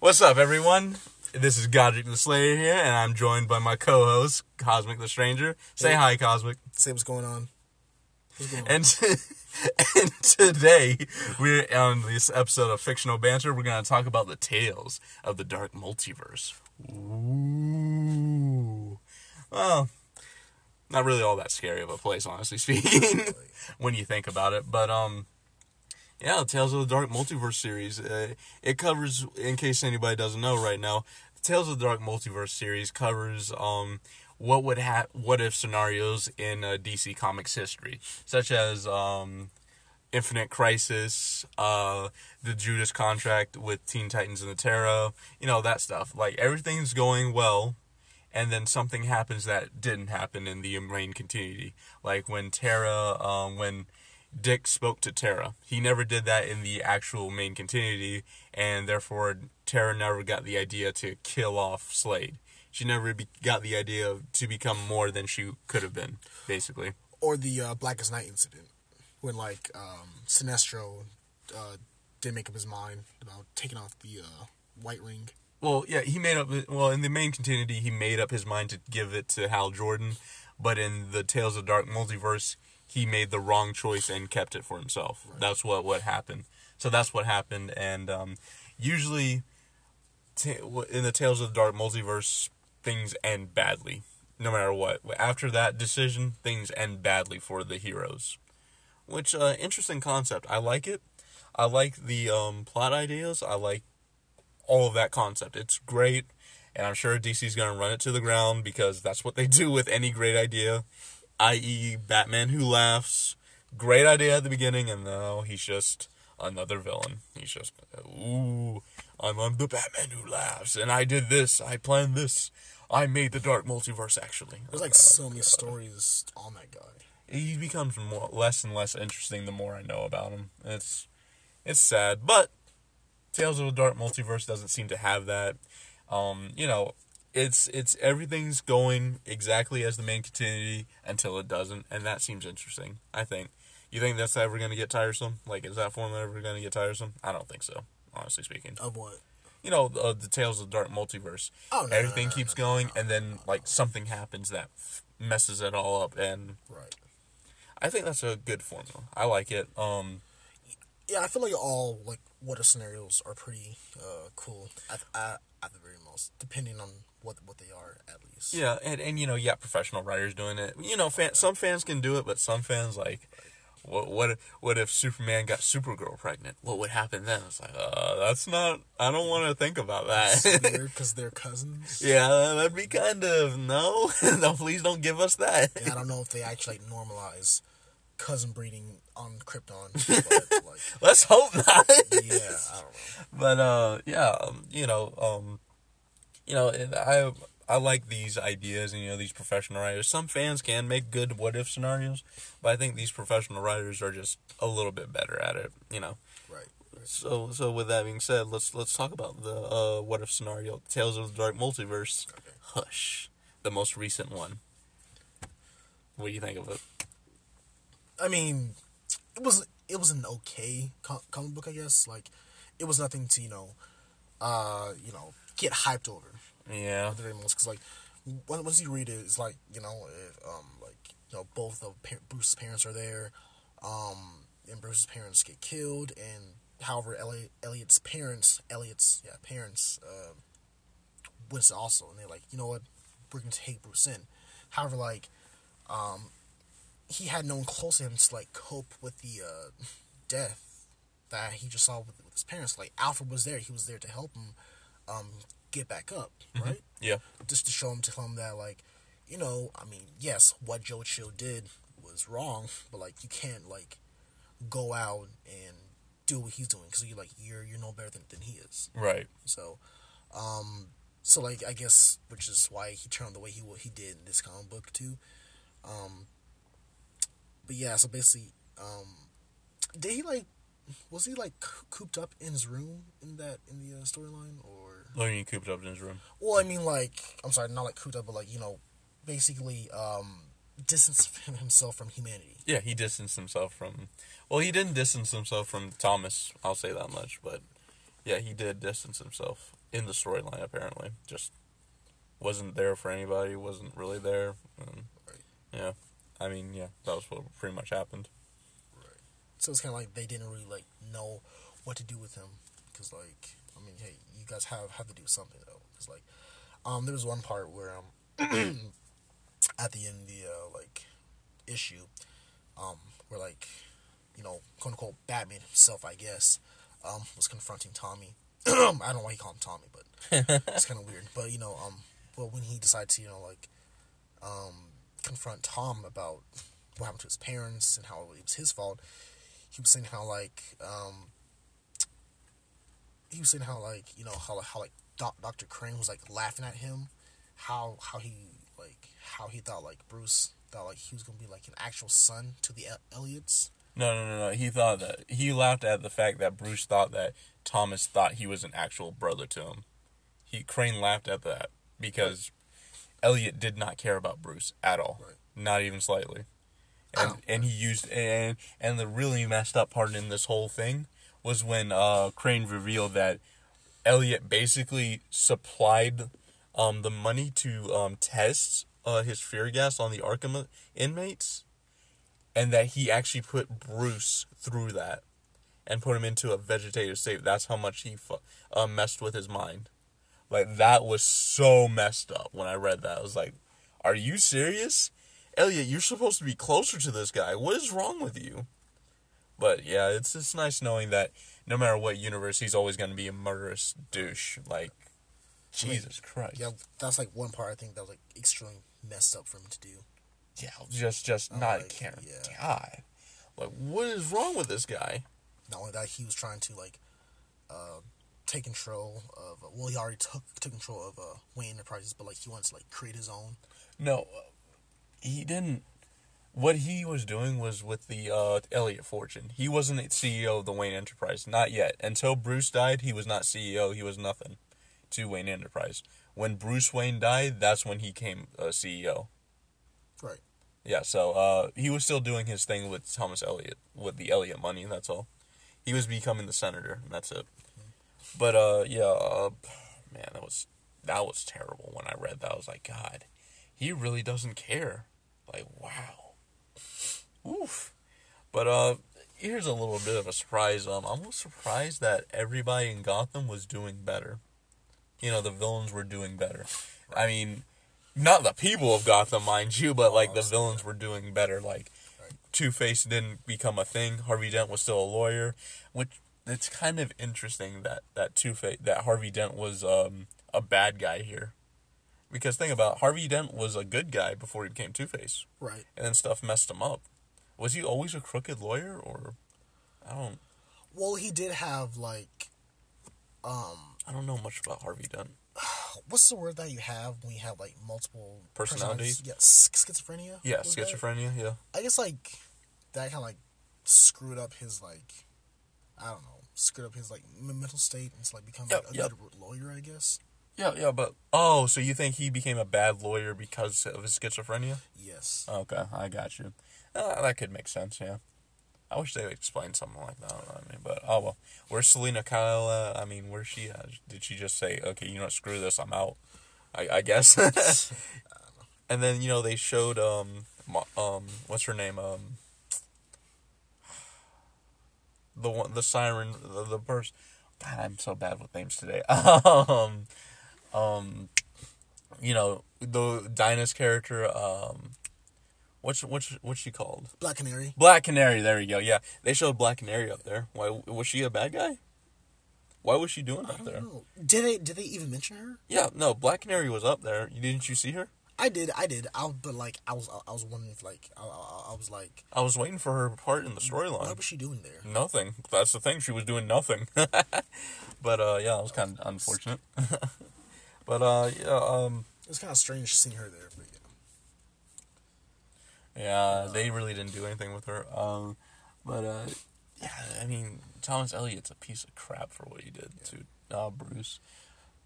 What's up, everyone? This is Godric the Slayer here, and I'm joined by my co-host, Cosmic the Stranger. Say Hey. hi, Cosmic. Say what's going on. What's going on? And, and today, we're on this episode of Fictional Banter. We're going to talk about the tales of the Dark Multiverse. Ooh. Well, not really all that scary of a place, honestly speaking, when you think about it. But, um, yeah, Tales of the Dark Multiverse series. Uh, it covers, in case anybody doesn't know right now, the Tales of the Dark Multiverse series covers um, what would ha- what if scenarios in uh, DC Comics history, such as um, Infinite Crisis, uh, the Judas Contract with Teen Titans and the Terra, you know that stuff. Like everything's going well, and then something happens that didn't happen in the main continuity, like when Terra, um, when Dick spoke to Terra. He never did that in the actual main continuity, and therefore Terra never got the idea to kill off Slade. She never be- got the idea to become more than she could have been, basically. or the uh, Blackest Night incident, when like um, Sinestro uh, didn't make up his mind about taking off the uh, White Ring. Well, yeah, he made up. Well, in the main continuity, he made up his mind to give it to Hal Jordan, but in the Tales of Dark Multiverse, he made the wrong choice and kept it for himself. That's what what happened. So that's what happened, and um, usually, ta- in the Tales of the Dark Multiverse, things end badly, no matter what. After that decision, things end badly for the heroes, which uh, interesting concept. I like it. I like the um, plot ideas. I like all of that concept. It's great, and I'm sure DC's gonna run it to the ground because that's what they do with any great idea, i.e., Batman who laughs. Great idea at the beginning, and now he's just another villain. He's just, ooh, I'm, I'm the Batman who laughs, and I did this, I planned this, I made the Dark Multiverse. Actually, There's like Oh, so many stories on that guy. He becomes more less and less interesting the more I know about him. It's it's sad, but Tales of the Dark Multiverse doesn't seem to have that. Um, you know, it's it's everything's going exactly as the main continuity until it doesn't, and that seems interesting. I think. You think that's ever going to get tiresome? Like, is that formula ever going to get tiresome? I don't think so. Honestly speaking, Of what? you know, uh, the Tales of the Dark Multiverse. Oh, no, Everything no, no, keeps going, and then like something happens that f- messes it all up, and Right. I think that's a good formula. I like it. Um, Yeah, I feel like all like what if scenarios are pretty uh, cool at, at at the very most, depending on what what they are at least. yeah, and, and you know, you got professional writers doing it. You know, fan, some fans can do it, but some fans like, what what if, what if Superman got Supergirl pregnant? What would happen then? It's like, uh, that's not. I don't want to think about that. because they're cousins. yeah, that'd be kind of no. no, please don't give us that. And I don't know if they actually like, normalize cousin breeding on Krypton. But, like, Let's hope not. yeah, I don't know. but uh yeah um, you know um you know and i i like these ideas and you know these professional writers some fans can make good what if scenarios but i think these professional writers are just a little bit better at it you know Right. so so with that being said let's let's talk about the uh what if scenario tales of the dark multiverse Okay. hush the most recent one what do you think of it I mean, it was it was an okay comic book, I guess. Like, it was nothing to you know, uh, you know, get hyped over. yeah the very most, because like once you read it, it's like you know, if, um, like you know, both of par- Bruce's parents are there, um, and Bruce's parents get killed, and however, Elliot, Elliot's parents, Elliot's yeah parents, uh, wins also, and they're like, you know what, we're gonna take Bruce in. However, like, um, he had no one close to him to like cope with the uh, death that he just saw with, with his parents. Like Alfred was there; he was there to help him um, get back up, right? yeah Just to show him, to tell him that, like, you know, I mean, yes, what Joe Chill did was wrong, but like, you can't like go out and do what he's doing because you're like you're you're no better than, than he is. right So, um, so like I guess which is why he turned the way he what he did in this comic book too. Um, but yeah, so basically, um, did he like was he like cooped up in his room in that in the uh, storyline or? Do you mean cooped up in his room Well, I mean like I'm sorry, not like cooped up, but like you know, basically um, distance himself from humanity. Yeah, he distanced himself from. Well, he didn't distance himself from Thomas. I'll say that much, but Yeah, he did distance himself in the storyline. Apparently, just wasn't there for anybody. wasn't really there. And. Yeah, I mean, yeah, that was what pretty much happened. Right. So it's kind of like they didn't really like know what to do with him because like I mean, hey, you guys have have to do something though. Because like, um, there was one part where um, at the end of the uh, like issue, um, where like, you know, quote unquote Batman himself, I guess, um, was confronting Tommy. I don't know why he called him Tommy, but it's kind of weird. But you know, um, well, when he decides to, you know, like, um, confront Tom about what happened to his parents and how it was his fault, he was saying how like, um, he was saying how like, you know, how how like Doc, Doctor Crane was like laughing at him, how how he like how he thought like Bruce thought like he was gonna be like an actual son to the Elliots. No, no, no, no. He thought that he laughed at the fact that Bruce thought that Thomas thought he was an actual brother to him. He Crane laughed at that because Elliot did not care about Bruce at all, Right. not even slightly. And and he used and and the really messed up part in this whole thing was when uh, Crane revealed that Elliot basically supplied um, the money to um, test uh, his fear gas on the Arkham inmates, and that he actually put Bruce through that and put him into a vegetative state. That's how much he fu- uh, messed with his mind. Like that was so messed up when I read that. I was like, "Are you serious, Elliot? You're supposed to be closer to this guy. What is wrong with you?" But yeah, it's it's nice knowing that no matter what universe, he's always going to be a murderous douche. Like, Jesus Christ. Yeah, that's like one part I think that was like extremely messed up for him to do. Yeah, just just not like, caring. yeah. God, like what is wrong with this guy? Not only that, he was trying to like uh, take control of. Well, he already took took control of uh, Wayne Enterprises, but like he wants to like create his own. No, he didn't. What he was doing was with the uh, Elliott Fortune. He wasn't CEO of the Wayne Enterprise, not yet. Until Bruce died, he was not CEO. He was nothing to Wayne Enterprise. When Bruce Wayne died, that's when he came uh, CEO. Right. Yeah, so uh, he was still doing his thing with Thomas Elliott, with the Elliott money. That's all. He was becoming the senator, and that's it. But uh, yeah, uh, man, that was that was terrible. When I read that, I was like, God, he really doesn't care. Like, wow. Oof. But uh, here's a little bit of a surprise. Um, I'm almost surprised that everybody in Gotham was doing better. You know, the villains were doing better. I mean, not the people of Gotham, mind you, but like the villains were doing better. Like Right. Two Face didn't become a thing. Harvey Dent was still a lawyer, which it's kind of interesting that that Two Face that Harvey Dent was um, a bad guy here. Because think about it, Harvey Dent was a good guy before he became Two Face, Right. and then stuff messed him up. Was he always a crooked lawyer, or I don't Well, he did have like, um, I don't know much about Harvey Dent. what's the word that you have when you have like multiple Personalities? Yeah, schizophrenia. Yeah, was that? schizophrenia. Yeah. I guess like that kind of like screwed up his like, I don't know, screwed up his like mental state and to like become Yep, like, a yep. good lawyer. I guess. Yeah, yeah, but oh, so you think he became a bad lawyer because of his schizophrenia? Yes. Okay, I got you. Uh, that could make sense. Yeah, I wish they would explain something like that. I mean, but oh well. Where's Selina Kyle? At? I mean, where's she at? Did she just say, "Okay, you know what? Screw this, I'm out"? I, I guess. and then you know they showed um um what's her name um the one the siren the, the person. God, I'm so bad with names today. um, um, you know the Dinah's character. Um, what's what's what's she called? Black Canary. Black Canary. There you go. Yeah, they showed Black Canary up there. Why was she a bad guy? Why was she doing up there? know. Did they did they even mention her? Yeah, no, Black Canary was up there. You didn't you see her? I did, I did. I but like I was I was wondering if like I, I, I was like I was waiting for her part in the storyline. what was she doing there? Nothing. That's the thing. She was doing nothing. but uh, yeah, it was kind of unfortunate. but uh, yeah, um, It was kind of strange seeing her there, but yeah. Yeah, they really didn't do anything with her. Um, but uh, yeah, I mean, Thomas Elliot's a piece of crap for what he did to uh, Bruce.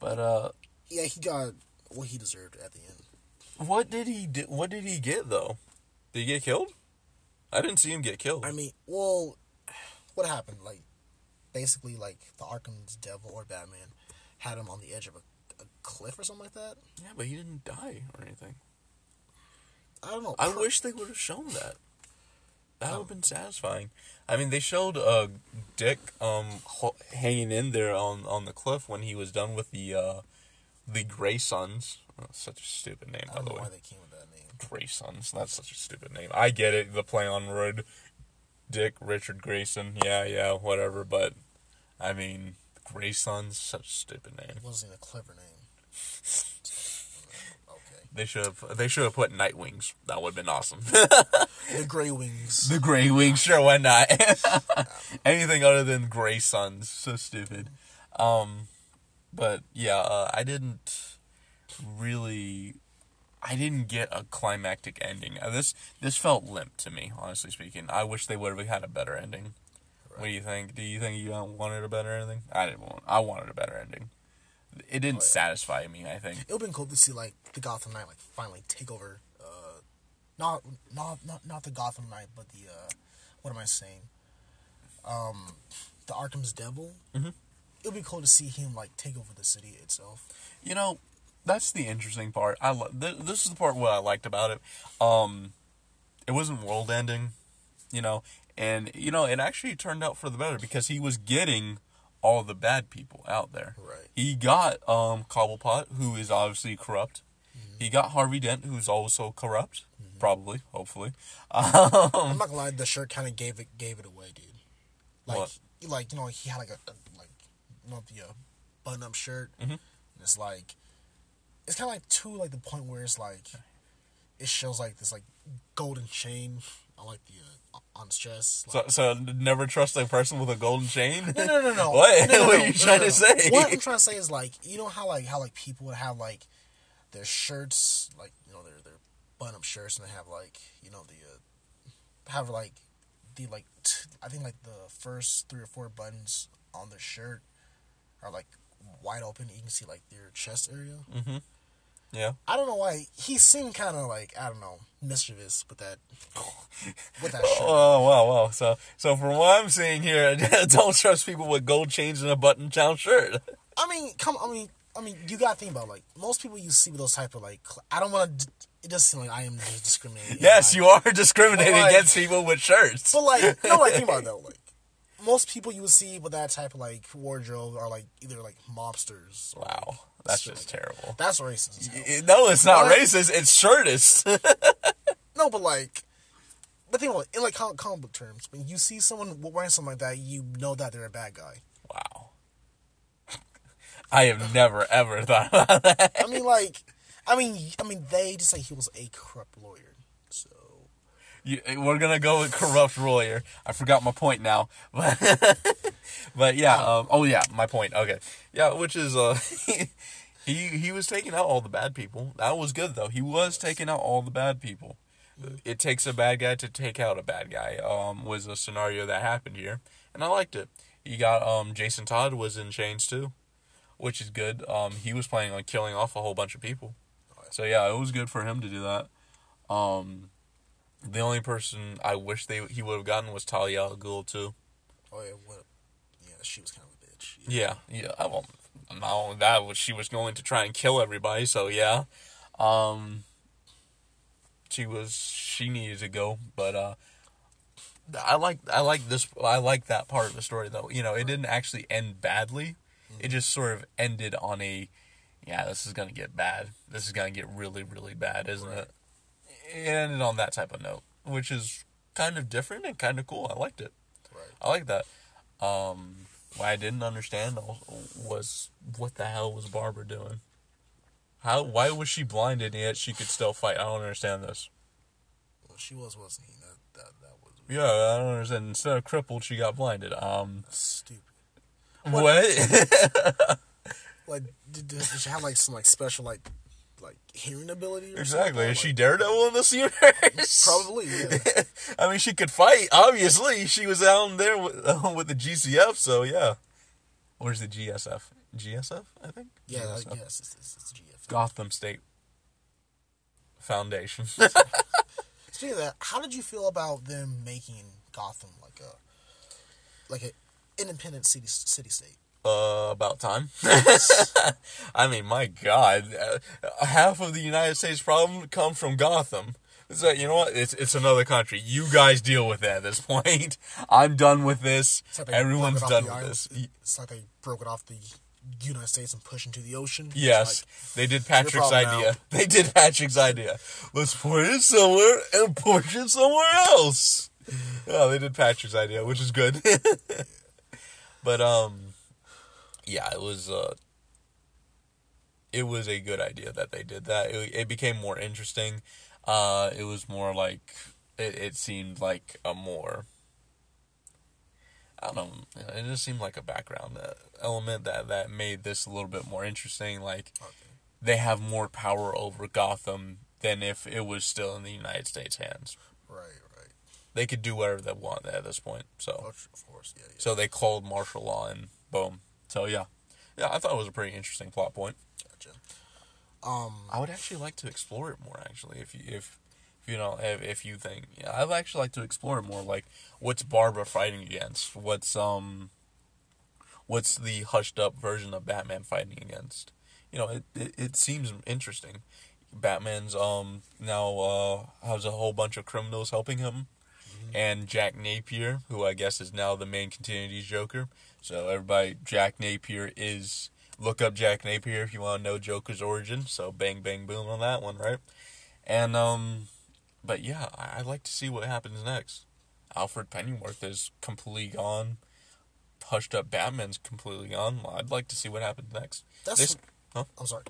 But uh, Yeah, he got what he deserved at the end. what did he do? What did he get though? Did he get killed? I didn't see him get killed. I mean, well, what happened? Like, basically like the Arkham's devil or Batman had him on the edge of a, a cliff or something like that. Yeah, but he didn't die or anything. I don't know. I wish they would have shown that. That would have been satisfying. I mean, they showed uh, Dick um ho- hanging in there on, on the cliff when he was done with the uh, the Gray Sons. Oh, such a stupid name, I by don't the know way. why they came with that name. Gray Sons. That's such a stupid name. I get it. The play on word. Dick Richard Grayson. Yeah, yeah, whatever. But I mean, Gray Sons. Such a stupid name. It wasn't a clever name. They should have. They should have put Nightwings. That would have been awesome. The Grey Wings. The Grey Wings, sure, why not? Anything other than Grey Suns, so stupid. Um, but yeah, uh, I didn't really, I didn't get a climactic ending. Uh, this this felt limp to me, honestly speaking. I wish they would have had a better ending. What do you think? Do you think you wanted a better ending? I didn't want. I wanted a better ending. It didn't yeah. satisfy me. I think. It would have been cool to see like the Gotham Knight like finally take over. Uh, not not not not the Gotham Knight, but the uh, what am I saying? Um, the Arkham's Devil. Mhm. It would be cool to see him like take over the city itself. You know, that's the interesting part. I lo- th- this is the part what I liked about it. Um, it wasn't world ending, you know, and you know it actually turned out for the better because he was getting all the bad people out there. Right. He got um Cobblepot, who is obviously corrupt. He got Harvey Dent, who's also corrupt, probably, hopefully. Um, I'm not gonna lie, the shirt kind of gave it gave it away, dude. Like What? like you know he had like a, a like you know the uh, button up shirt. Mhm. It's like it's kind of like to like the point where it's like it shows like this like golden chain on like the uh, on chest. so, Like, so never trust a person with a golden chain. no, no, no, no. What? No, no, What are you trying to say? What I'm trying to say is like you know how like how like people would have like their shirts like you know their their button up shirts and they have like you know the uh, have like the like t- I think like the first three or four buttons on their shirt are like wide open. You can see like their chest area. Mm-hmm. Yeah. I don't know why he seemed kind of like I don't know mischievous with that with that shirt. Oh wow, wow. So, so from what I'm seeing here, don't trust people with gold chains and a button-down shirt. I mean, come. I mean, I mean, you gotta think about like most people you see with those type of like. I don't want to. It doesn't seem like I am just discriminating. Yes, you are discriminating like- against people with shirts. But like, no, like think about though. Like most people you would see with that type of like wardrobe are like either like mobsters. Or, Wow, like, that's just terrible. That's racist. Y- No, it's not What? racist. It's shirtist. No, but like, but think about it, in like comic, comic book terms, when you see someone wearing something like that, you know that they're a bad guy. wow. I have never ever thought about that. I mean, like, I mean, I mean, they just say he was a corrupt lawyer. You, we're gonna go with corrupt lawyer. I forgot my point now, but but yeah. Um, oh yeah, my point. Okay, yeah, which is uh, he he was taking out all the bad people. That was good though. He was taking out all the bad people. It takes a bad guy to take out a bad guy. Um, was a scenario that happened here, and I liked it. You got um Jason Todd was in chains too, which is good. Um, he was planning on killing off a whole bunch of people. So yeah, it was good for him to do that. Um, the only person I wish they he would have gotten was Talia al Ghul too. oh yeah, what? Yeah, she was kind of a bitch. Yeah, yeah. I won't. Not only that, was she was going to try and kill everybody. So yeah, um, she was she needed to go. But uh, I like I like this. I like that part of the story though. You know, it didn't actually end badly. It just sort of ended on a, yeah, this is gonna get bad. This is gonna get really really bad, isn't Right. it? It ended on that type of note, which is kind of different and kind of cool. I liked it. Right. I like that. Um, what I didn't understand was what the hell was Barbara doing? How? Why was she blinded and yet she could still fight? I don't understand this. Well, she was, wasn't he? That that that was Yeah, I don't understand. Instead of crippled, she got blinded. Um, stupid. what? Like, did, did she have like some like special like hearing ability? Or exactly. Is she Daredevil in this universe? Probably. Yeah. I mean, she could fight. Obviously, she was down there with, uh, with the GCF. So yeah. Where's the GSF? GSF, I think. Yeah. I GSF. guess it's, it's, it's GF. Gotham State Foundation. Speaking of that, how did you feel about them making Gotham like a like a independent city city state. Uh, about time. I mean, my God, uh, half of the United States problem come from Gotham. It's like you know what? It's it's another country. You guys deal with that at this point. I'm done with this. Like Everyone's broke it off done with island. this. It's like they broke it off the United States and pushed into the ocean. Yes, like, they did Patrick's idea. now. They did Patrick's idea. Let's put it somewhere and push it somewhere else. oh, they did Patrick's idea, which is good. but um, yeah, it was uh, it was a good idea that they did that. It, it became more interesting. Uh, it was more like it. It seemed like a more. I don't know. It just seemed like a background uh, element that that made this a little bit more interesting. Like okay. they have more power over Gotham than if it was still in the United States' hands. Right, right. They could do whatever they want at this point. So, Of course, yeah, yeah. so they called martial law and boom. So yeah, yeah, I thought it was a pretty interesting plot point. Gotcha. Um, I would actually like to explore it more. Actually, if you if you know if, if you think yeah, I'd actually like to explore it more. Like, what's Barbara fighting against? What's um, what's the hushed up version of Batman fighting against? You know, it it, it seems interesting. Batman's um now uh has a whole bunch of criminals helping him, and Jack Napier, who I guess is now the main continuity's Joker. So everybody, Jack Napier is look up Jack Napier if you want to know Joker's origin. So bang bang boom on that one, right? And um, but yeah, I, I'd like to see what happens next. Alfred Pennyworth is completely gone. Hushed up Batman's completely gone. Well, I'd like to see what happens next. that's. This, huh? I'm sorry.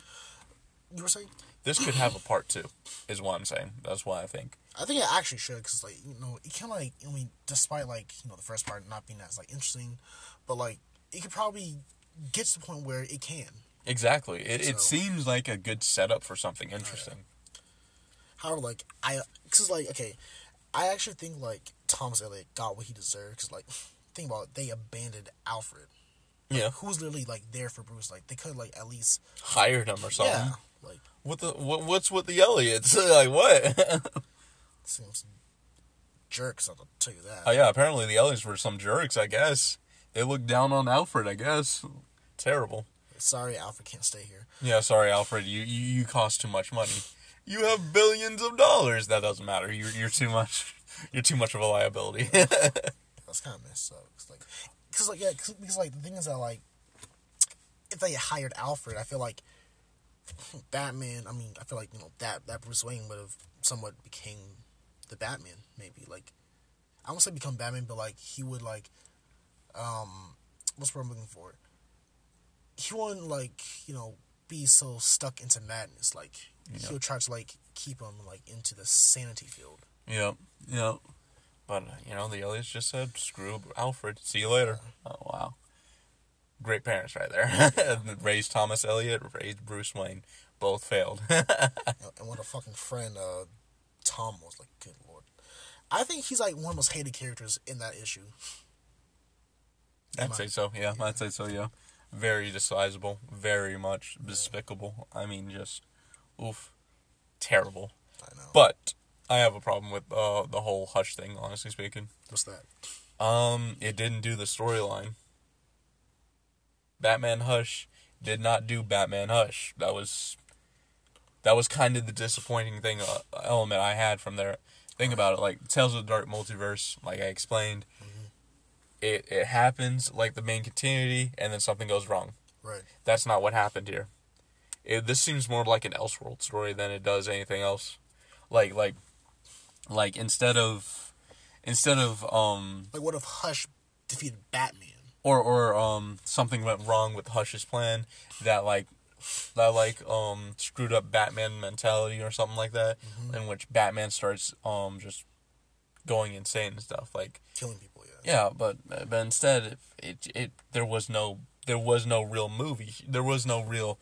You were saying? This could have a part two, is what I'm saying. That's why I think. I think it actually should, because like you know, it kind of like I mean, despite like you know the first part not being as like interesting, but like it could probably get to the point where it can. Exactly. It, it seems like a good setup for something interesting. However, like I, cause like okay, I actually think like Thomas Elliot got what he deserved. Cause like, think about it, they abandoned Alfred, Yeah. who was literally like there for Bruce. Like they could like at least Hired him or something. yeah, like What the what, what's with the Elliots? like what? seems jerks. I'll tell you that. oh yeah, apparently the Elliots were some jerks. I guess they looked down on Alfred. I guess terrible. Sorry, Alfred can't stay here. Yeah, sorry, Alfred. You you, you cost too much money. You have billions of dollars. That doesn't matter. You're you're too much. You're too much of a liability. That's kind of messed up. Cause like, cause like yeah, cause, because like the thing is that like, if they hired Alfred, I feel like Batman. I mean, I feel like you know that that Bruce Wayne would have somewhat became the Batman. Maybe like, I won't say become Batman, but like he would like, um, what's word I'm looking for? He wouldn't like you know be so stuck into madness. Like Yeah. he'll try to like keep him like into the sanity field. Yep, yep. But you know, the Elliots just said, "Screw Alfred. See you later." Oh wow, great parents right there. raised Thomas Elliot, raised Bruce Wayne. Both failed. and, and what a fucking friend uh, Tom was like. Good lord, I think he's like one of the most hated characters in that issue. I'd say so. Yeah, I'd say so. Yeah, very despisable. Very much despicable. I mean, just oof, terrible. I know. But I have a problem with uh, the whole Hush thing. Honestly speaking. what's that? Um, it didn't do the storyline. Batman Hush did not do Batman Hush. That was that was kind of the disappointing thing uh, element I had from there. Think about it, like Tales of the Dark Multiverse, like I explained, it it happens like the main continuity, and then something goes wrong. Right. That's not what happened here. It, this seems more like an Elseworld story than it does anything else. Like like like instead of instead of um Like, what if Hush defeated Batman? or or um something went wrong with Hush's plan that like that like um screwed up Batman mentality or something like that, in which Batman starts um just going insane and stuff like Killing people, yeah. but uh, but instead it it there was no there was no real movie there was no real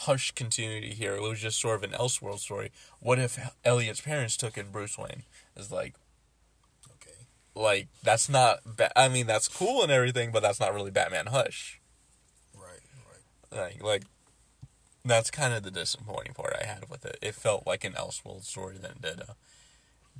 Hush continuity here. It was just sort of an Elseworld story. What if Elliot's parents took in Bruce Wayne? Is like Okay. like that's not ba- I mean that's cool and everything, but that's not really Batman Hush. Right, right. like like that's kind of the disappointing part I had with it. It felt like an Elseworld story than it did a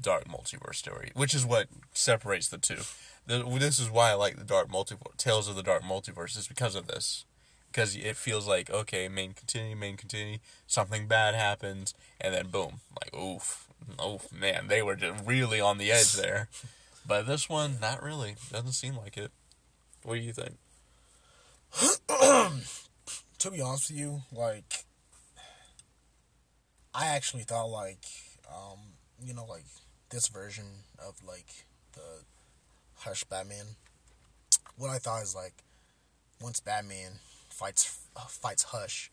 dark multiverse story, which is what separates the two. This is why I like the dark multiverse, Tales of the Dark Multiverse, is because of this. Because it feels like okay, main continue, main continue, something bad happens, and then boom, like oof, oof, man, they were just really on the edge there. But this one, not really. Doesn't seem like it. What do you think? to be honest with you, like I actually thought like um, you know, like this version of like the Hush Batman. What I thought is like once Batman fights uh, fights Hush,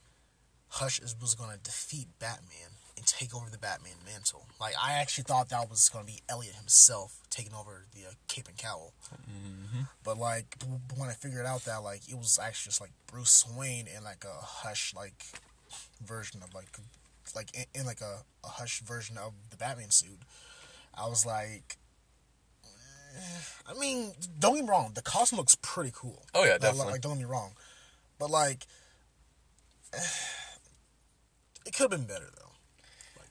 Hush is, was gonna defeat Batman and take over the Batman mantle. Like I actually thought that was gonna be Elliot himself taking over the uh, cape and cowl. Mm-hmm. But like when I figured out that like it was actually just like Bruce Wayne in like a Hush like version of like like in, in like a, a Hush version of the Batman suit, I was like. eh, I mean, don't get me wrong. The costume looks pretty cool. Oh yeah, definitely. Like, don't get me wrong, but like, it could have been better though.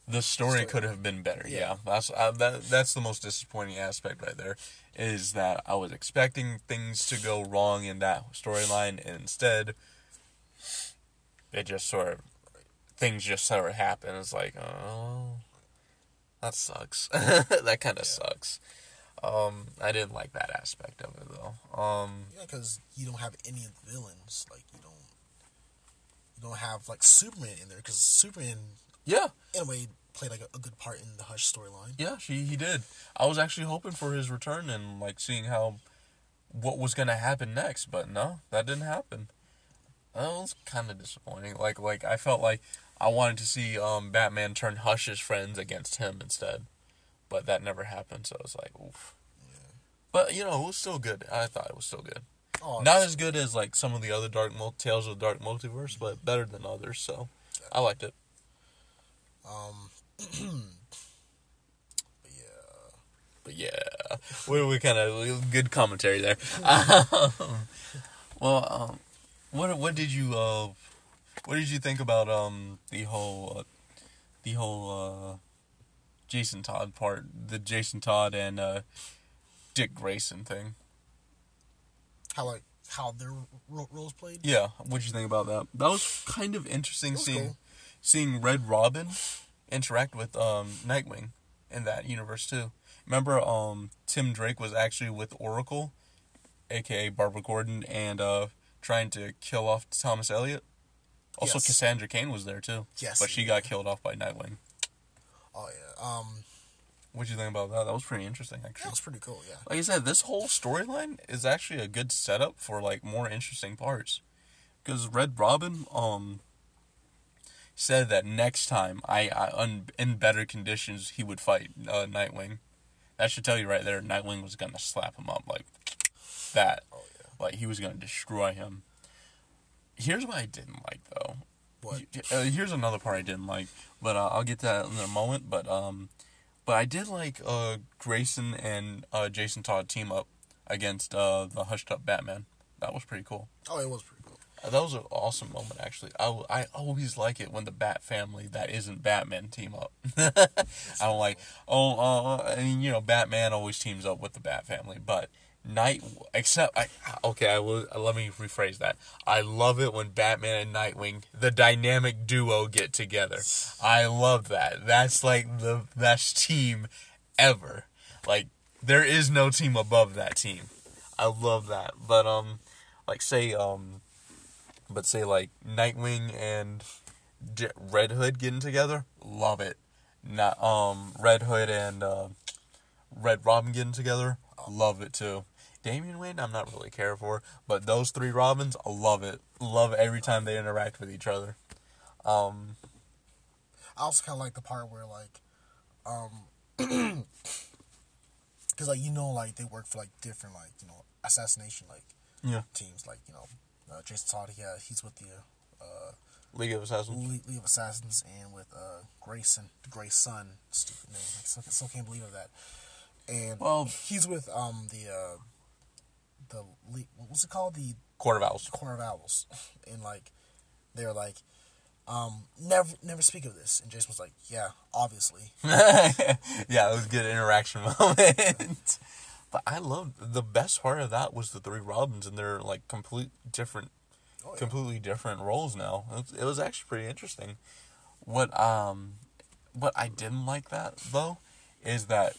The story Story. could have been better. Yeah, Yeah. that's uh, that. That's the most disappointing aspect right there. Is that I was expecting things to go wrong in that storyline, and instead, it just sort of things just sort of happen. It's like, oh, that sucks. that kind of sucks. Um, I didn't like that aspect of it though. Um, Yeah, because you don't have any of the villains. Like you don't, you don't have like Superman in there because Superman, yeah, in a way, played like a, a good part in the Hush storyline. Yeah, she he did. I was actually hoping for his return and like seeing how what was gonna happen next, but no, that didn't happen. That was kind of disappointing. Like like I felt like I wanted to see um Batman turn Hush's friends against him instead, but that never happened. So I was like, oof. But you know, it was still good. I thought it was still good. Oh, Not as good as like some of the other Dark Mul- Tales of the Dark Multiverse, but better than others. So I liked it. um, yeah, But yeah, we we kind of good commentary there. Um, well, um, what what did you uh, what did you think about um the whole uh, the whole uh, Jason Todd part, the Jason Todd and uh, Dick Grayson thing? how like how their ro- roles played. Yeah, what did you think about that? That was kind of interesting seeing cool. seeing Red Robin interact with um Nightwing in that universe too. Remember, um, Tim Drake was actually with Oracle, aka Barbara Gordon, and uh, trying to kill off Thomas Elliot. Also, Yes. Cassandra Cain was there too. Yes. but she got killed off by Nightwing. Oh yeah. Um, What do you think about that? That was pretty interesting, actually. that was pretty cool. Yeah. Like I said, this whole storyline is actually a good setup for like more interesting parts. Because Red Robin, um, said that next time I, I un, in better conditions he would fight uh, Nightwing. That should tell you right there, Nightwing was gonna slap him up like that. Oh yeah. Like he was gonna destroy him. Here's what I didn't like though. What? Uh, here's another part I didn't like, but uh, I'll get to that in a moment. But um, but I did like uh Grayson and uh Jason Todd team up against uh the hushed up Batman. That was pretty cool. Oh, it was pretty cool. Uh, that was an awesome moment actually. I, w- I always like it when the Bat family that isn't Batman team up. I don't like oh uh I mean you know Batman always teams up with the Bat family, but Night except I okay I will let me rephrase that. I love it when Batman and Nightwing the dynamic duo get together. I love that. That's like the best team ever. Like there is no team above that team. I love that. But um like say um but say like Nightwing and Red Hood getting together, love it. Not um Red Hood and uh, Red Robin getting together, love it too. Damian Wayne, I'm not really care for, but those three Robins, I love it. Love every time they interact with each other. Um, I also kind of like the part where like, um, because like you know like they work for like different like you know assassination like yeah, teams like you know uh, Jason Todd yeah he's with the uh, League of Assassins. League, League of Assassins and with uh, Grayson the Gray Sun stupid name I still, still can't believe that and Well- he's with um the uh the what's it called the Court of Owls. Court of Owls and like they're like um, never never speak of this. And Jason was like, yeah, obviously. yeah, it was a good interaction moment. but I loved the best part of that was the three Robins and their like complete different, Oh, yeah. completely different roles now. It was, it was actually pretty interesting. What um, what I didn't like that though, is that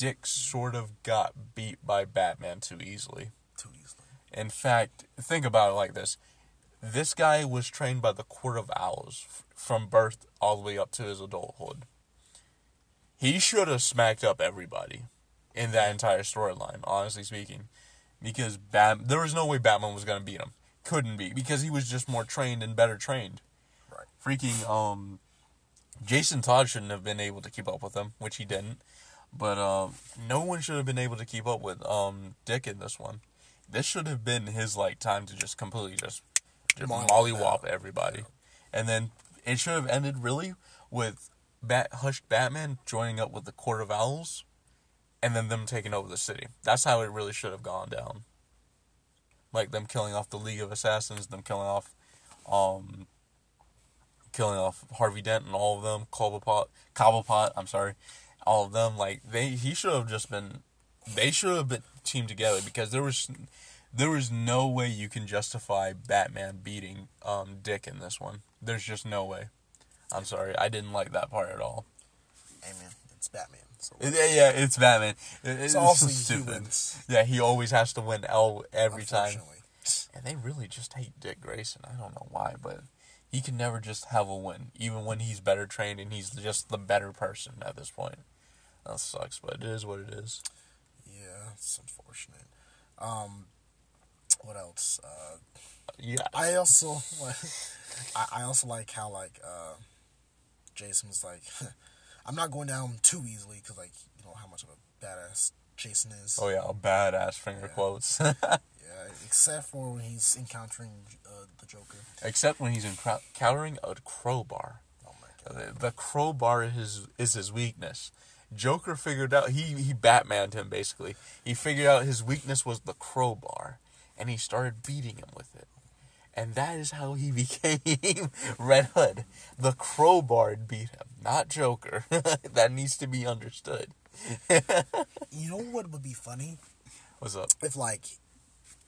Dick sort of got beat by Batman too easily. Too easily. In fact, think about it like this. This guy was trained by the Court of Owls f- from birth all the way up to his adulthood. He should have smacked up everybody in that entire storyline, honestly speaking. Because Bat- there was no way Batman was going to beat him. Couldn't be. Because he was just more trained and better trained. Right. Freaking, um, Jason Todd shouldn't have been able to keep up with him, which he didn't. But um, no one should have been able to keep up with um, Dick in this one. This should have been his like time to just completely just, just Mollywop everybody, and then it should have ended really with Bat Hushed Batman joining up with the Court of Owls, and then them taking over the city. That's how it really should have gone down. Like them killing off the League of Assassins, them killing off, um, killing off Harvey Dent and all of them, Cobblepot, Cobblepot, I'm sorry, all of them. Like they, he should have just been, they should have been teamed together because there was, there was no way you can justify Batman beating um Dick in this one. There's just no way. I'm sorry, I didn't like that part at all. Hey man, it's Batman. So Yeah, yeah, it's Batman. It- It's So so he stupid. Yeah, he always has to win L every time. And they really just hate Dick Grayson. I don't know why, but he can never just have a win, even when he's better trained and he's just the better person at this point. That sucks, but it is what it is. Yeah, it's unfortunate. Um, what else? Uh, Yeah. I also like. I, I also like how like uh, Jason was like, I'm not going down too easily because like you know how much of a badass Jason is. Oh yeah, a badass finger Yeah. quotes. Yeah, except for when he's encountering uh, the Joker. Except when he's encountering a crowbar. Oh my god. The, the crowbar is his, is his weakness. Joker figured out he he Batmaned him basically. He figured out his weakness was the crowbar, and he started beating him with it. And that is how he became Red Hood. The crowbar beat him, not Joker. that needs to be understood. You know what would be funny What's up? if like,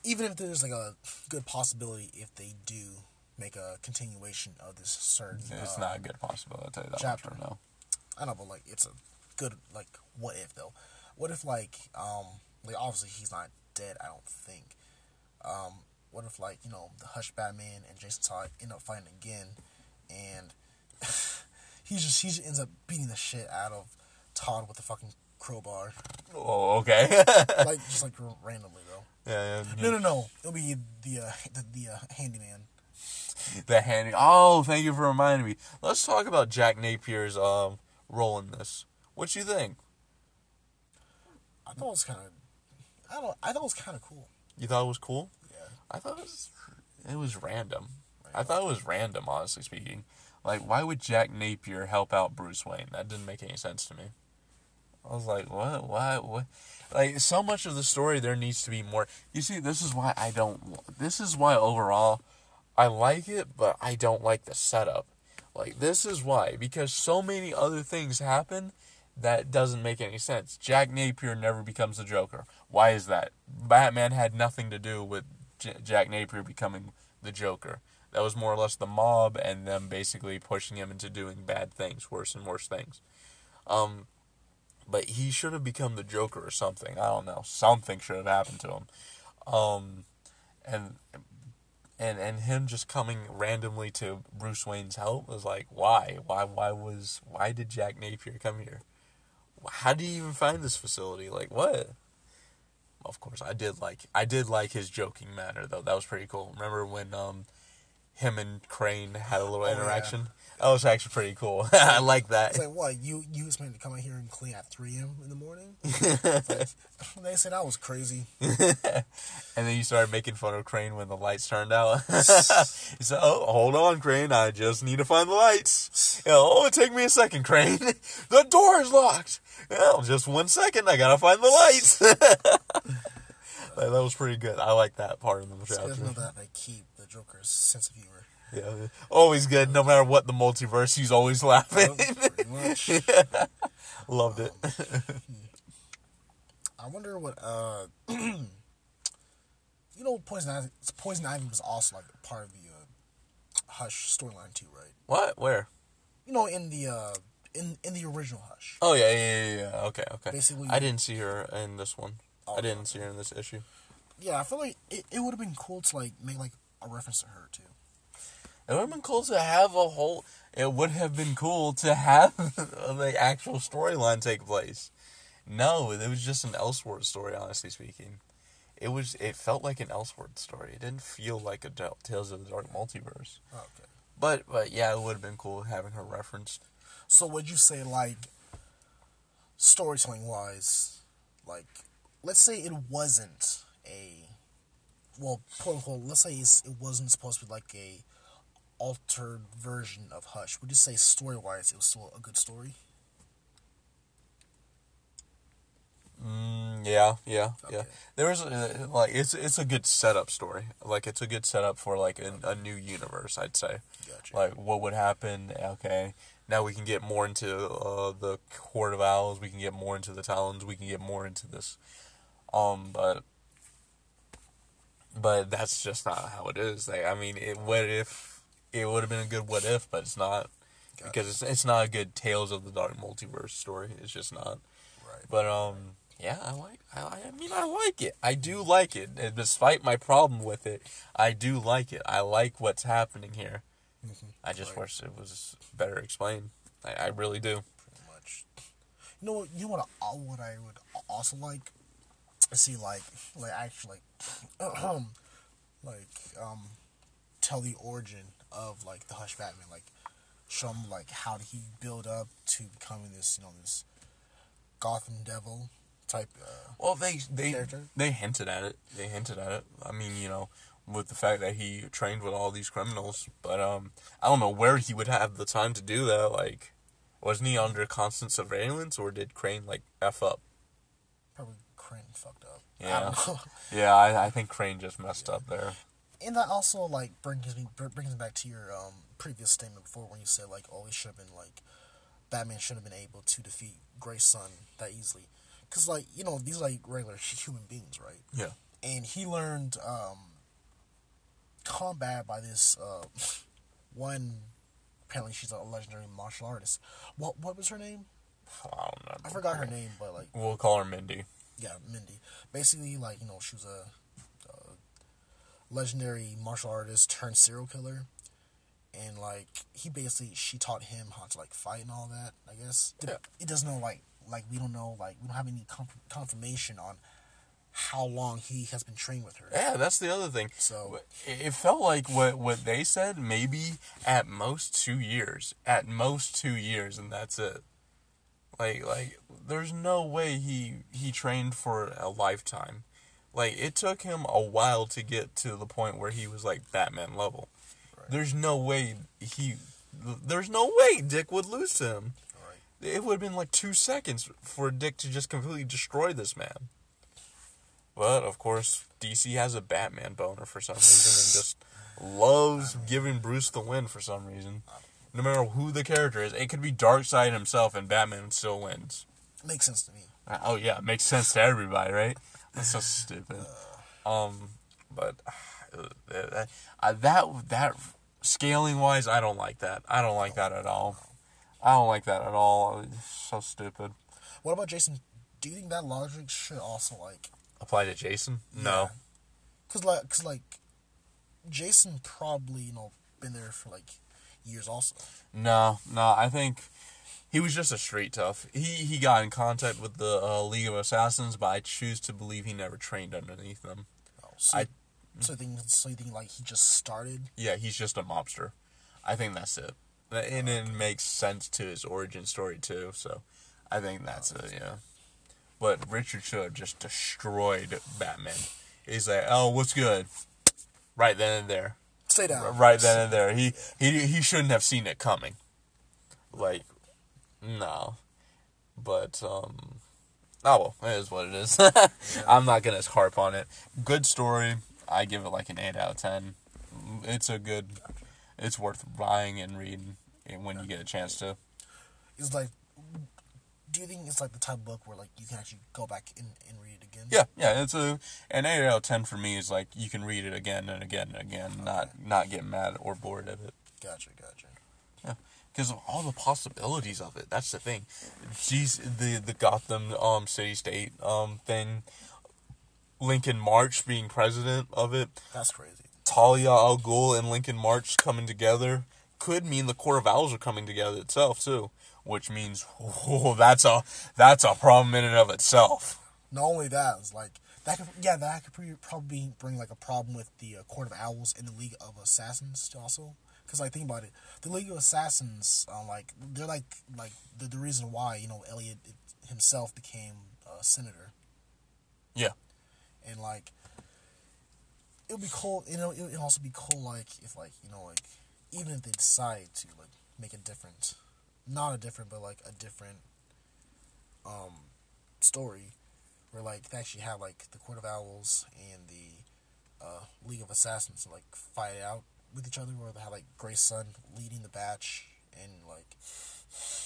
even if there's like a good possibility if they do make a continuation of this certain. It's uh, not a good possibility. I'll tell you that chapter. much now. I know, but like it's a good like what if though? What if like um like obviously he's not dead, I don't think. Um what if like, you know, the Hush Batman and Jason Todd end up fighting again and he just he just ends up beating the shit out of Todd with the fucking crowbar. Oh, okay. like just like randomly though. Yeah, yeah, No no no. It'll be the uh the, the uh, handyman. the handy. Oh, thank you for reminding me. Let's talk about Jack Napier's um role in this. What you think? I thought it was kinda I don't I thought it was kinda cool. You thought it was cool? Yeah. I thought it was it was random. I thought it was random, honestly speaking. Like, why would Jack Napier help out Bruce Wayne? That didn't make any sense to me. I was like, what? Why? What? Like, so much of the story there needs to be more. You see, this is why I don't. This is why overall, I like it, but I don't like the setup. Like, this is why because so many other things happen that doesn't make any sense. Jack Napier never becomes the Joker. Why is that? Batman had nothing to do with J- Jack Napier becoming the Joker. That was more or less the mob and them basically pushing him into doing bad things, worse and worse things. Um, but he should have become the Joker or something. I don't know. Something should have happened to him. Um, and and and him just coming randomly to Bruce Wayne's help was like, why? Why? Why was? Why did Jack Napier come here? How do you even find this facility? Like what? Of course, I did like I did like his joking manner though. That was pretty cool. Remember when um him and Crane had a little Oh, yeah. That was actually pretty cool. I like that. It's like what you you was meant to come out here and clean at three a.m. in the morning. Like, they said I was crazy. And then you started making fun of Crane when the lights turned out. he said, "Oh, hold on, Crane. I just need to find the lights. Oh, it take me a second, Crane. the door is locked. Well, just one second. I gotta find the lights." Like, that was pretty good. I like that part of the It's good to know that they keep the Joker's sense of humor. Yeah, always good. No matter what the multiverse, he's always laughing. Loved it. I wonder what uh, you know, Poison Ivy. Poison Ivy was also like part of the uh, Hush storyline too, right? what? Where? You know, in the uh, in in the original Hush. Oh yeah, yeah, yeah. yeah. Okay, okay. Basically- I didn't see her in this one. Oh, I didn't see her in this issue. Yeah, I feel like it, it would have been cool to like make like a reference to her too. It would have been cool to have a whole. It would have been cool to have the actual storyline take place. No, it was just an Elseworld story. Honestly speaking, it was. It felt like an Elseworld story. It didn't feel like a Tales of the Dark Multiverse. Okay. But but yeah, it would have been cool having her referenced. So would you say like storytelling wise, like let's say it wasn't a well, quote unquote, let's say it's, it wasn't supposed to be like a altered version of Hush. Would you say story wise it was still a good story? Mm, yeah, yeah, yeah. Okay. There was a, like it's it's a good setup story. Like it's a good setup for like a, a new universe. I'd say. Gotcha. Like what would happen? Okay, now we can get more into uh, the Court of Owls. We can get more into the Talons. We can get more into this. Um, but but that's just not how it is. Like I mean, it, what if it would have been a good what if, but it's not because it's it's not a good Tales of the Dark Multiverse story. It's just not. right. But um, yeah, I like. I, I mean, I like it. I do like it, and despite my problem with it. I do like it. I like what's happening here. I just Right. wish it was better explained. I, I really do. pretty much. You know, what- you know what? I, what I would also like to see, like, like actually, like, um, like, um, tell the origin of like the Hush Batman, like, show him like how did he build up to becoming this, you know, this Gotham Devil type. Uh, Well, they they Character? they hinted at it. They hinted at it. I mean, you know, with the fact that he trained with all these criminals, but um, I don't know where he would have the time to do that. Like, wasn't he under constant surveillance, or did Crane like f up? probably Crane fucked up. Yeah. don't. Yeah, I, I think Crane just messed up there. And that also like brings me brings me back to your um previous statement before when you said like oh it should have been like Batman should have been able to defeat Grayson that easily because like you know these are like regular human beings right Yeah. and he learned um combat by this uh one apparently she's a legendary martial artist what what was her name I don't remember. I forgot her name but like We'll call her Mindy. yeah, Mindy. Basically, like you know, she was a legendary martial artist turned serial killer, and like he basically she taught him how to like fight and all that. I guess Yeah. it doesn't know like like we don't know like we don't have any conf- confirmation on how long he has been trained with her. Yeah, that's the other thing. So- it it felt like what what they said maybe at most two years, at most two years, and that's it. Like like there's no way he he trained for a lifetime. Like it took him a while to get to the point where he was like Batman level. Right. There's no way he. There's no way Dick would lose to him. Right. It would have been like two seconds for Dick to just completely destroy this man. But of course, DC has a Batman boner for some reason and just loves giving Bruce the win for some reason. No matter who the character is, it could be Darkseid himself and Batman still wins. Makes sense to me. Uh, Oh yeah, it makes sense to everybody, right? That's so stupid. Um, but uh, that uh, that that scaling wise, I don't like that. I don't like that at all. I don't like that at all. It's so stupid. What about Jason? Do you think that logic should also like Apply to Jason? No. Cause like, cause like, Jason probably you know been there for like years also. No, no, I think he was just a street tough. He he got in contact with the uh, League of Assassins, but I choose to believe he never trained underneath them. Oh, so, I- so think so you think like he just started? Yeah, he's just a mobster. I think that's it. And it makes sense to his origin story too, so I think that's it, yeah. But Richard should have just destroyed Batman. He's like, oh, what's good? Right then and there. Stay down. right then and there. He he he shouldn't have seen it coming. Like, no. But um, oh well, it is what it is. I'm not gonna harp on it. Good story. I give it like an eight out of ten. It's a good. it's worth buying and reading when you get a chance to. It's like, do you think it's like the type of book where like you can actually go back and, and read it again? Yeah, yeah, it's a an eight out of ten for me is like you can read it again and again and again, not not get mad or bored of it. Gotcha, gotcha. Because of all the possibilities of it. That's the thing. Geez, the the Gotham um city state um thing, Lincoln March being president of it, That's crazy. Talia al Ghul and Lincoln March coming together could mean the Court of Owls are coming together itself too, which means oh, that's a that's a problem in and of itself. Not only that, it's like that could yeah that could probably bring like a problem with the uh, Court of Owls and the League of Assassins also. Because like think about it, the League of Assassins, um, like they're like like the, the reason why you know Elliot himself became a senator, Yeah, and like it would be cool. You know, it would also be cool like if like you know like even if they decide to like make a different, not a different but like a different um story where like they actually have like the Court of Owls and the uh, League of Assassins like fight out with each other, where they have like Grayson leading the batch and like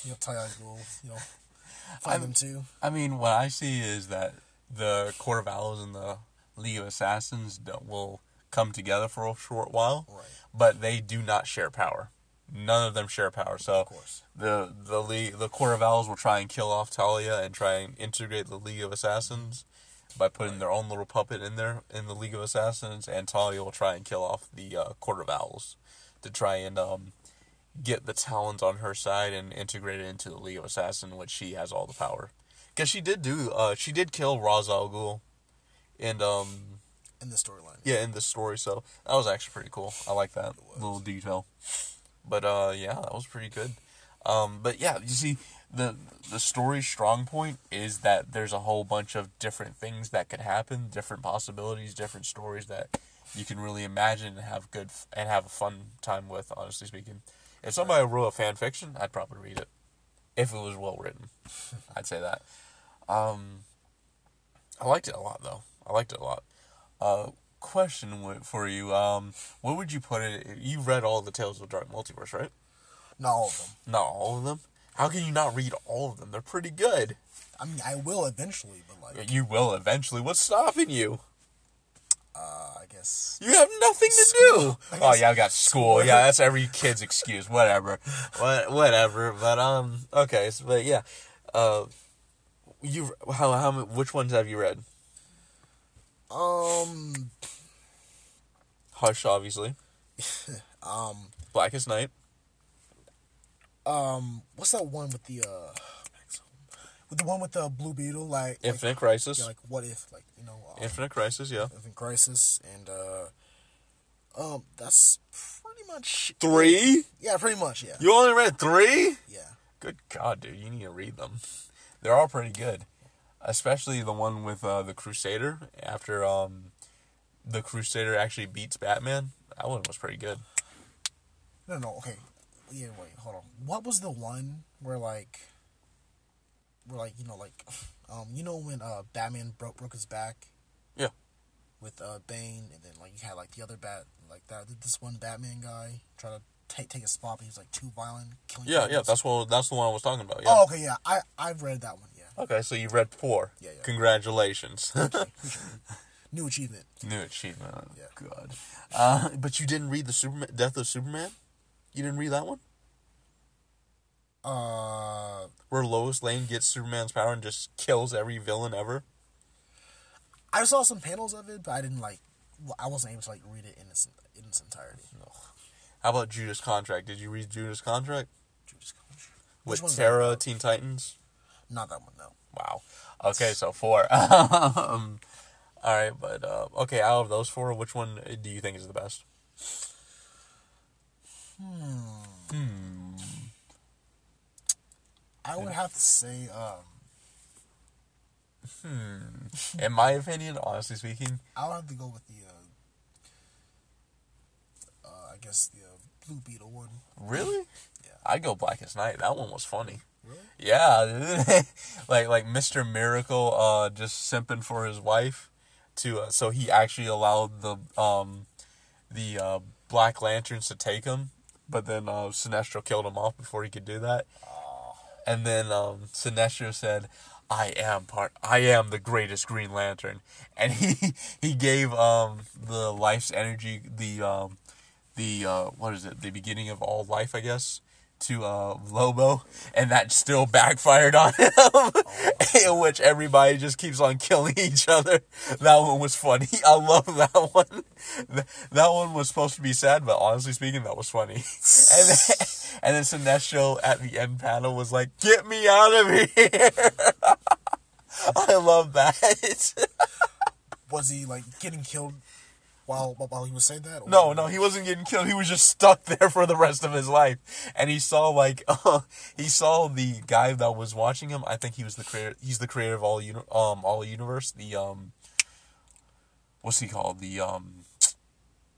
you know Talia al Ghul, you know, find I'm- them too. I mean, what I see is that the Court of Owls and the League of Assassins will come together for a short while, Right. but they do not share power. None of them share power. So Of course. the the league, the Court of Owls will try and kill off Talia and try and integrate the League of Assassins by putting their own little puppet in there in the League of Assassins, and Talia will try and kill off the uh, Court of Owls to try and um, get the talons on her side and integrate it into the League of Assassins, which she has all the power. Because she did do, uh, she did kill Ra's al Ghul, and um, In the storyline. yeah, in the story. So that was actually pretty cool. I like that little detail. But uh, yeah, that was pretty good. Um, but yeah, you see, the the story's strong point is that there's a whole bunch of different things that could happen, different possibilities, different stories that you can really imagine and have good f- and have a fun time with. Honestly speaking, if somebody wrote a fan fiction, I'd probably read it if it was well written. I'd say that. Um, I liked it a lot though. I liked it a lot. Uh, question for you. Um, what would you put it? You read all the Tales of the Dark Multiverse, right? Not all of them. Not all of them. How can you not read all of them? They're pretty good. I mean, I will eventually, but like, You will eventually. What's stopping you? uh, I guess. You have nothing to School. do. Oh yeah, I got school. Yeah, that's every kid's excuse. Whatever, what, whatever. But um, okay. So, but yeah, uh, you how how which ones have you read? Um, Hush, obviously. um, Blackest Night. Um, what's that one with the uh, with the one with the blue beetle? Like, like Infinite Crisis. yeah, like what if, like you know, um, Infinite Crisis. Yeah. Infinite Crisis, and uh, um, that's pretty much Three. Yeah, pretty much. Yeah, You only read three. yeah. Good God, dude, you need to read them. They're all pretty good, especially the one with uh, the Crusader. After um, the Crusader actually beats Batman, that one was pretty good. No, no, okay. Yeah, wait, hold on. What was the one where like, where like you know like, um, you know when uh Batman broke broke his back. Yeah. With uh Bane, and then like you had like the other bat like that. This one Batman guy try to take take a spot, but he was like too violent, killing. Yeah, yeah, that's what that's the one I was talking about. Yeah. Oh, okay, yeah. I I've read that one. Yeah. Okay, so you read four. Yeah, yeah. Congratulations. New achievement. New achievement. Oh, Yeah. God. Uh, but you didn't read the Superman Death of Superman. You didn't read that one, Uh, where Lois Lane gets Superman's power and just kills every villain ever. I saw some panels of it, but I didn't like. well, I wasn't able to like read it in its in its entirety. How about Judas Contract? Did you read Judas Contract Judas Contract. Which with Terra. Teen Titans? Not that one. No. Wow. Okay, so four. um, all right, but uh, okay, out of those four, which one do you think is the best? I would have to say, um, Hmm. In my opinion, honestly speaking, I would have to go with the, uh, uh, I guess the uh, Blue Beetle one. really, Yeah. I'd go Blackest Night. That one was funny. Really? Yeah, like like Mister Miracle, uh, just simping for his wife, to uh, so he actually allowed the um, the uh, Black Lanterns to take him but then uh, Sinestro killed him off before he could do that. And then um, Sinestro said, "I am part. I am the greatest Green Lantern." And he he gave um, the life's energy, the um, the uh, what is it? The beginning of all life, I guess, to uh, Lobo, and that still backfired on him. in which everybody just keeps on killing each other. That one was funny. I love that one. That one was supposed to be sad, but honestly speaking, that was funny. And then, and then Sinestro at the end panel was like, "Get me out of here." I love that. Was he like getting killed while while he was saying that? or- No, no, he wasn't getting killed. He was just stuck there for the rest of his life. And he saw like uh, he saw the guy that was watching him. I think he was the creator. He's the creator of all uni- um all universe. The um, what's he called? The um,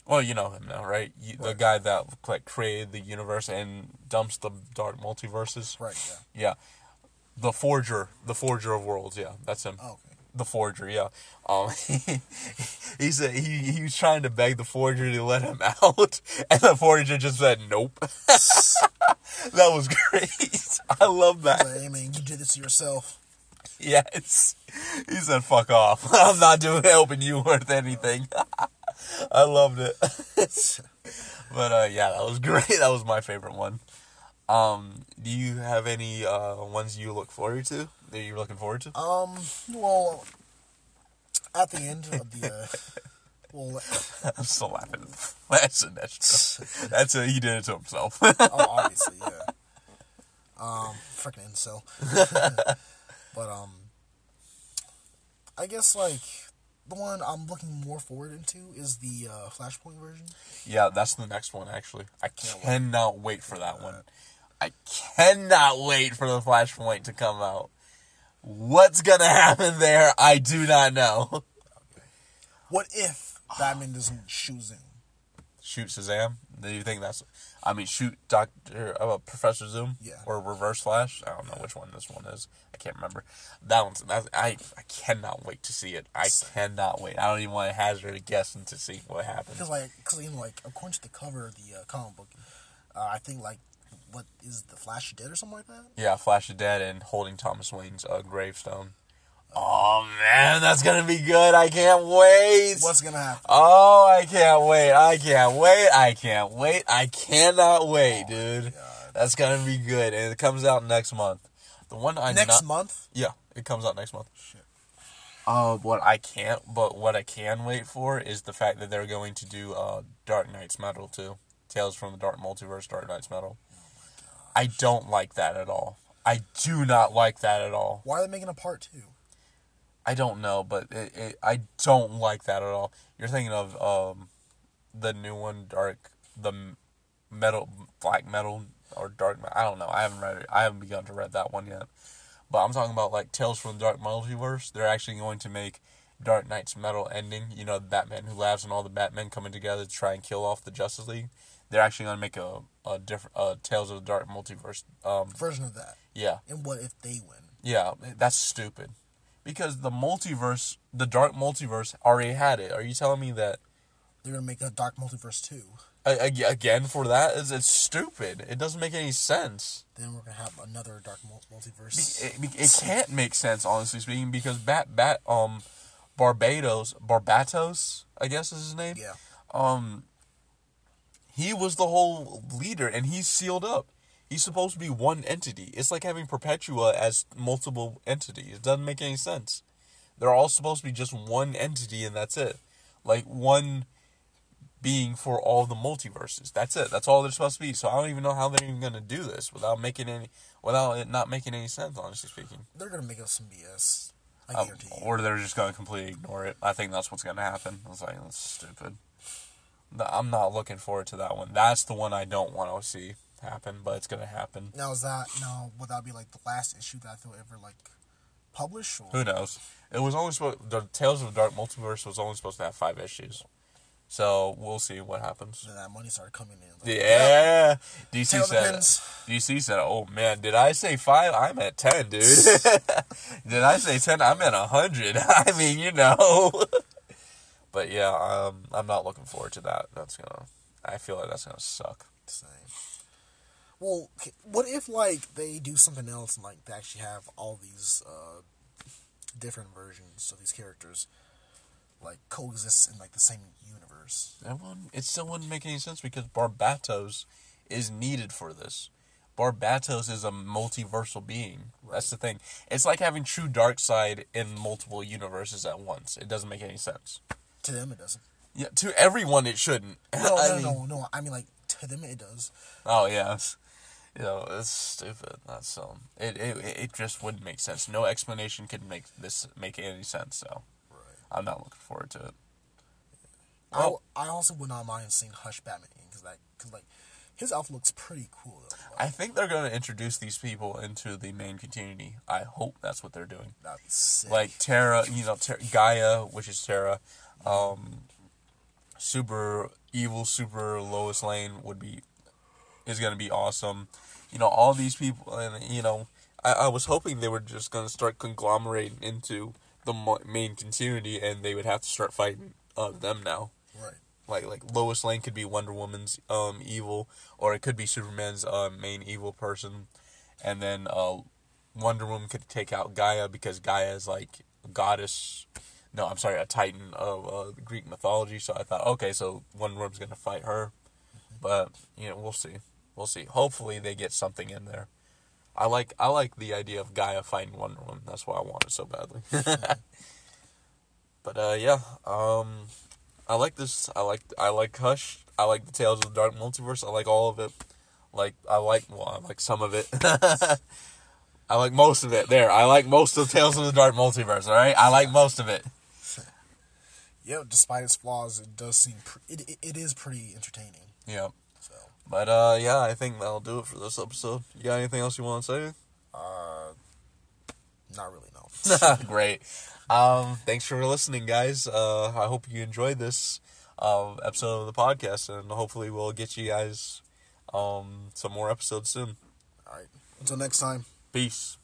well, you know him now, right? You, The guy that like created the universe and dumps the dark multiverses. Right. Yeah. Yeah, the forger, the forger of worlds. Yeah, that's him. Oh, okay. The forger, yeah. Um, he said he he was trying to beg the forger to let him out, and the forger just said nope. that was great. I love that. Like, hey man, you did this to yourself. Yes, he said fuck off. I'm not doing helping you worth anything. I loved it. but uh, yeah, that was great. That was my favorite one. Um, do you have any uh ones you look forward to that you're looking forward to? Um. Well, at the end of the. Uh, well, I'm still laughing. That's a that's that's a, he did it to himself. oh, obviously, yeah. Um, freaking incel. but um, I guess like the one I'm looking more forward into is the uh, Flashpoint version. yeah, that's the next one. Actually, I Can't wait. cannot wait for that one. I cannot wait for the Flashpoint to come out. What's gonna happen there? I do not know. What if Batman doesn't shoot Zoom? Shoot Shazam. Do you think that's? I mean, shoot Doctor uh, Professor Zoom. Yeah. Or Reverse Flash. I don't know which one this one is. I can't remember. That one's. That's, I I cannot wait to see it. I cannot wait. I don't even want to hazard a guess and to see what happens. Because like, cause, know, like according to the cover of the uh, comic book, uh, I think like what is the Flash of dead or something like that? Yeah, Flash is dead and holding Thomas Wayne's uh, gravestone. Oh man, that's gonna be good. I can't wait. What's gonna happen? Oh, I can't wait. I can't wait. I can't wait. I cannot wait, dude. God. That's gonna be good, and it comes out next month. The one I Next not, month? yeah, it comes out next month. Shit. Uh, what I can't, but what I can wait for is the fact that they're going to do uh Dark Nights Metal too. Tales from the Dark Multiverse, Dark Nights Metal. I don't like that at all. I do not like that at all. Why are they making a part two? I don't know, but it, it, I don't like that at all. You're thinking of um, the new one, Dark, the metal, black metal, or dark. I don't know. I haven't read it. I haven't begun to read that one yet. But I'm talking about like Tales from the Dark Multiverse. They're actually going to make Dark Nights metal ending. You know, the Batman who laughs and all the Batmen coming together to try and kill off the Justice League. They're actually going to make a a different uh, Tales of the Dark Multiverse. Um, Version of that. yeah, And what if they win? yeah, that's stupid. Because the multiverse, the dark multiverse, already had it. Are you telling me that They're gonna make a Dark Multiverse two. again for that is it's stupid? It doesn't make any sense. Then we're gonna have another Dark Multiverse. It, it, it can't make sense, honestly speaking, because Bat Bat um Barbados Barbatos, I guess is his name. yeah. Um, he was the whole leader, and he's sealed up. He's supposed to be one entity. It's like having Perpetua as multiple entities. It doesn't make any sense. They're all supposed to be just one entity, and that's it. Like one being for all the multiverses. That's it. That's all they're supposed to be. So I don't even know how they're even gonna do this without making any, without it not making any sense. Honestly speaking, They're gonna make us some BS. I Um, guarantee you. or they're just gonna completely ignore it. I think that's what's gonna happen. I was like, that's stupid. I'm not looking forward to that one. That's the one I don't want to see happen, but it's gonna happen. Now is that now would that be like the last issue that they'll ever like publish or Who knows? It was only supposed. The Tales of the Dark Multiverse was only supposed to have five issues, so we'll see what happens. then that money started coming in? Like, Yeah, DC Tail said. DC said, "Oh man, did I say five? I'm at ten, dude. did I say ten? I'm at a hundred. I mean, you know." but yeah, um, I'm not looking forward to that. That's gonna. I feel like that's gonna suck. Same. Well, what if like they do something else and like they actually have all these uh, different versions of these characters, like coexist in like the same universe? That one, it still wouldn't make any sense because Barbatos is needed for this. Barbatos is a multiversal being. That's the thing. It's like having true Darkseid in multiple universes at once. It doesn't make any sense. To them, it doesn't. Yeah, to everyone it shouldn't. No, I no, mean- no, no. I mean, like to them, it does. Oh yes. You know, it's stupid. That's um it, it it just wouldn't make sense. No explanation could make this make any sense, so Right. I'm not looking forward to it. I, Well- I also would not mind seeing Hush Batman because like, cause like his outfit looks pretty cool though. Like, I think they're going to introduce these people into the main continuity. I hope that's what they're doing. that'd be sick. Like Terra, you know, Ter- Gaia, which is Terra, um, super evil, super Lois Lane would be is going to be awesome. You know, all these people, and you know, I, I was hoping they were just going to start conglomerating into the mo- main continuity, and they would have to start fighting uh, them now. right. Like like Lois Lane could be Wonder Woman's um evil, or it could be Superman's uh, main evil person, and then uh, Wonder Woman could take out Gaia because Gaia is like goddess. No, I'm sorry, a titan of uh, Greek mythology. So I thought, okay, so Wonder Woman's gonna fight her, but you know, we'll see, we'll see. Hopefully, they get something in there. I like I like the idea of Gaia fighting Wonder Woman. That's why I want it so badly. but uh, yeah, um, I like this. I like I like Hush. I like the Tales of the Dark Multiverse. I like all of it. Like I like well, I like some of it. I like most of it. There, I like most of Tales of the Dark Multiverse. All right, I like most of it. Yeah, despite its flaws, it does seem pre- it, it it is pretty entertaining. Yeah, So, but uh, yeah, I think that'll do it for this episode. You got anything else you want to say? uh, not really no. Great. Um, thanks for listening, guys. Uh, I hope you enjoyed this uh, episode of the podcast, and hopefully we'll get you guys um, some more episodes soon. All right. Until next time. Peace.